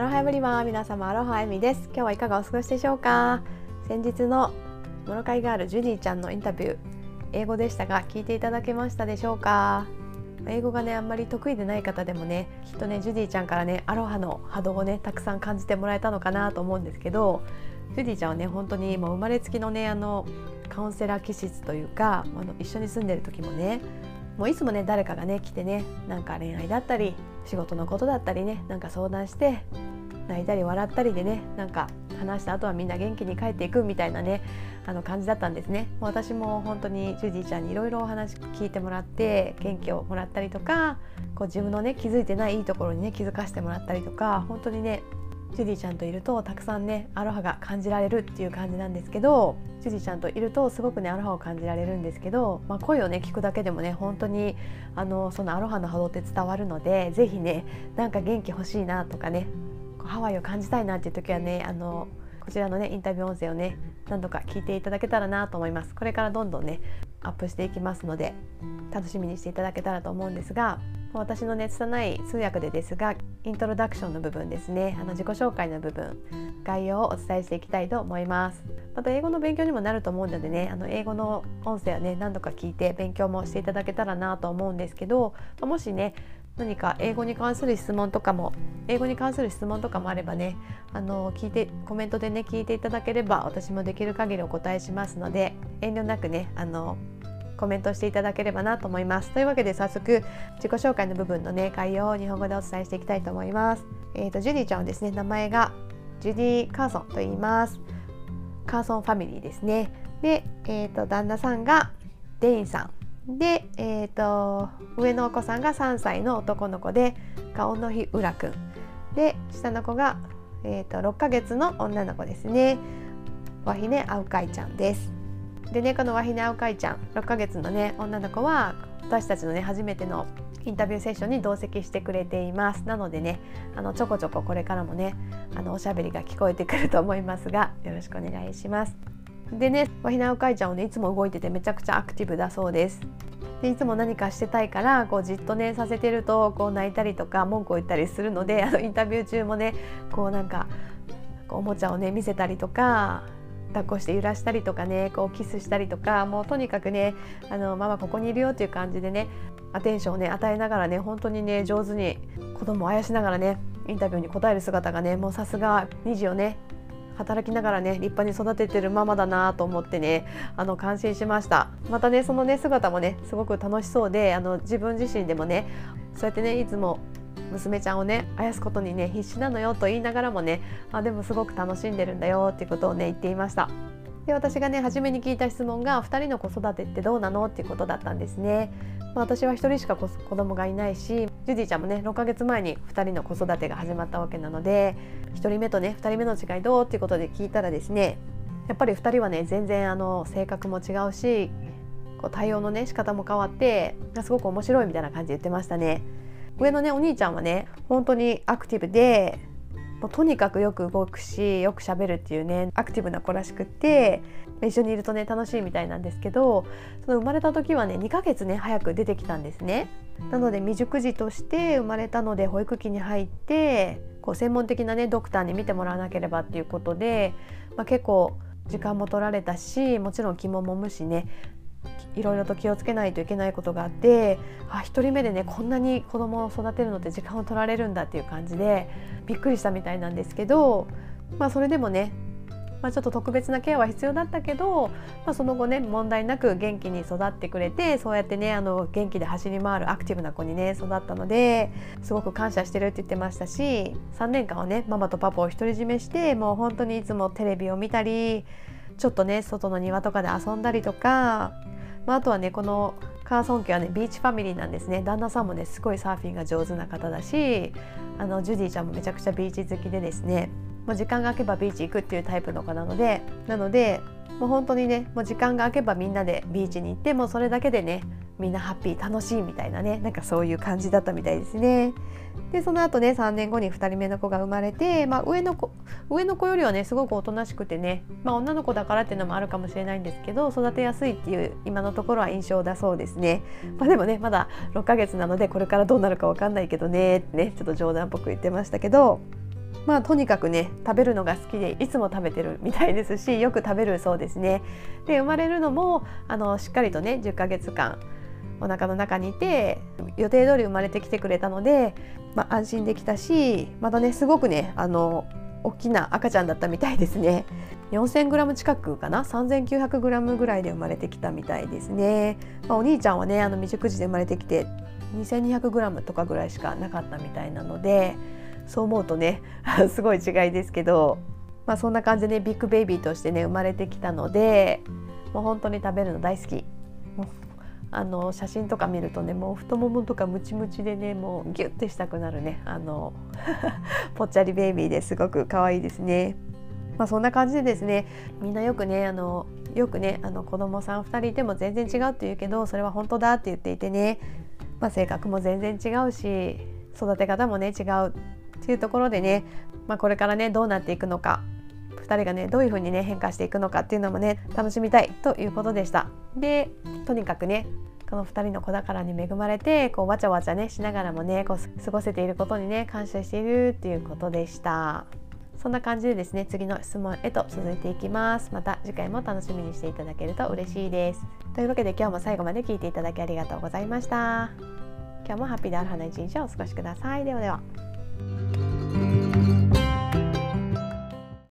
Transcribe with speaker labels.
Speaker 1: アロハエブリマ皆様アロハエミです。今日はいかがお過ごしでしょうか？先日のモロカイガールジュディちゃんのインタビュー英語でしたが聞いていただけましたでしょうか？英語がねあんまり得意でない方でもねきっとねジュディちゃんからねアロハの波動をねたくさん感じてもらえたのかなと思うんですけどジュディちゃんはね本当にもう生まれつきのねあのカウンセラー気質というかあの一緒に住んでる時もねもういつもね誰かがね来てねなんか恋愛だったり仕事のことだったりねなんか相談して泣いたり笑ったりでねなんか話した後はみんな元気に帰っていくみたいなねあの感じだったんですね。私も本当にジュディちゃんにいろいろお話聞いてもらって元気をもらったりとかこう自分のね気づいてないいいところにね気づかせてもらったりとか本当にねジュディちゃんといるとたくさんねアロハが感じられるっていう感じなんですけどジュディちゃんといるとすごくねアロハを感じられるんですけど、まあ、声をね聞くだけでもね本当にあのそのアロハの波動って伝わるので是非ねなんか元気欲しいなとかねハワイを感じたいなっていう時はねあのこちらのねインタビュー音声をね何度か聞いていただけたらなと思います。これからどんどんねアップしていきますので楽しみにしていただけたらと思うんですが私のね拙い通訳でですがイントロダクションの部分ですね。あの自己紹介の部分概要をお伝えしていきたいと思います。また英語の勉強にもなると思うのでねあの英語の音声はね何度か聞いて勉強もしていただけたらなと思うんですけどもしね何か英語に関する質問とかも英語に関する質問とかもあればねあの聞いてコメントでね聞いていただければ私もできる限りお答えしますので遠慮なくねあのコメントしていただければなと思います。というわけで早速自己紹介の部分のね概要を日本語でお伝えしていきたいと思います。え、ー、とジュディちゃんはですね名前がジュディ・カーソンと言います。カーソンファミリーですね。で、えっ、ー、と旦那さんがデインさんで、えーと、上のお子さんが3歳の男の子で顔の日浦くん。で下の子が、えーと、と6ヶ月の女の子ですね。ワヒネアウカイちゃんです。でねこのワヒネアウカイちゃん6ヶ月のね女の子は私たちのね初めてのインタビューセッションに同席してくれています。なのでねあのちょこちょここれからもねあのおしゃべりが聞こえてくると思いますがよろしくお願いします。でねワヒナウカイちゃんをねいつも動いててめちゃくちゃアクティブだそうです。でいつも何かしてたいからこうじっとねさせてるとこう泣いたりとか文句を言ったりするのであのインタビュー中もねこうなんかおもちゃをね見せたりとか抱っこして揺らしたりとかねこうキスしたりとかもうとにかくねあのママここにいるよっていう感じでねアテンションをね与えながらね本当にね上手に子供をあやしながらねインタビューに答える姿がねもうさすが2児をね働きながらね立派に育ててるママだなと思ってねあの感心しましたまたねそのね姿もねすごく楽しそうであの自分自身でもねそうやってねいつも娘ちゃんをねあやすことにね必死なのよと言いながらもねあでもすごく楽しんでるんだよっていうことをね言っていました。で私がね初めに聞いた質問が2人の子育てってどうなのっていうことだったんですね。まあ、私は1人しか子供がいないしジュディちゃんもね6ヶ月前に2人の子育てが始まったわけなので1人目とね2人目の違いどうっていうことで聞いたらですねやっぱり2人はね全然あの性格も違うしこう対応のね仕方も変わってすごく面白いみたいな感じで言ってましたね。上のねお兄ちゃんはね本当にアクティブでもうとにかくよく動くしよくしゃべるっていうねアクティブな子らしくって一緒にいるとね楽しいみたいなんですけどその生まれた時はね2ヶ月ね早く出てきたんですね。なので未熟児として生まれたので保育器に入ってこう専門的なねドクターに見てもらわなければっていうことで、まあ、結構時間も取られたしもちろん気も揉むしねいろいろと気をつけないといけないことがあってあ1人目でねこんなに子供を育てるのって時間を取られるんだっていう感じでびっくりしたみたいなんですけど、まあ、それでもね、まあ、ちょっと特別なケアは必要だったけど、まあ、その後ね問題なく元気に育ってくれてそうやってねあの元気で走り回るアクティブな子にね育ったのですごく感謝してるって言ってましたし3年間はねママとパパを独り占めしてもう本当にいつもテレビを見たりちょっとね外の庭とかで遊んだりとか。まあ、あとはねこのカーソン家はねビーチファミリーなんですね。旦那さんもねすごいサーフィンが上手な方だしあのジュディちゃんもめちゃくちゃビーチ好きでですね。もう時間が空けばビーチ行くっていうタイプの子なのでなのでもう本当にねもう時間が空けばみんなでビーチに行ってもうそれだけでねみんなハッピー楽しいみたいなねなんかそういう感じだったみたいですね。でその後ね3年後に2人目の子が生まれて、まあ、上の子上の子よりはねすごくおとなしくてね、まあ、女の子だからっていうのもあるかもしれないんですけど育てやすいっていう今のところは印象だそうですね、まあ、でもねまだ6ヶ月なのでこれからどうなるか分かんないけどねってねちょっと冗談っぽく言ってましたけどまあとにかくね食べるのが好きでいつも食べてるみたいですしよく食べるそうですね。で生まれるのもあのしっかりとね10ヶ月間お腹の中にいて予定通り生まれてきてくれたので、まあ、安心できたしまたねすごくねあの大きな赤ちゃんだったみたいですね。4000g 近くかな？3900g ぐらいで生まれてきたみたいですね、まあ、お兄ちゃんはねあの未熟児で生まれてきて 2200g とかぐらいしかなかったみたいなのでそう思うとね すごい違いですけど、まあ、そんな感じでねビッグベイビーとしてね生まれてきたのでもう本当に食べるの大好き。あの写真とか見るとねもう太ももとかムチムチでねもうギュッてしたくなるね。あの ぽっちゃりベイビーですごく可愛いですね。まあ、そんな感じでですねみんなよくねあのよくねあの子供さん2人いても全然違うって言うけどそれは本当だって言っていてね、まあ、性格も全然違うし育て方もね違うっていうところでね、まあ、これからねどうなっていくのか。2人がねどういう風にね変化していくのかっていうのもね楽しみたいということでした。でとにかくねこの2人の子宝に恵まれてこうわちゃわちゃねしながらもねこう過ごせていることにね感謝しているっていうことでした。そんな感じでですね次の質問へと続いていきます。また次回も楽しみにしていただけると嬉しいです。というわけで今日も最後まで聞いていただきありがとうございました。今日もハッピーである花一日をお過ごしください。ではでは。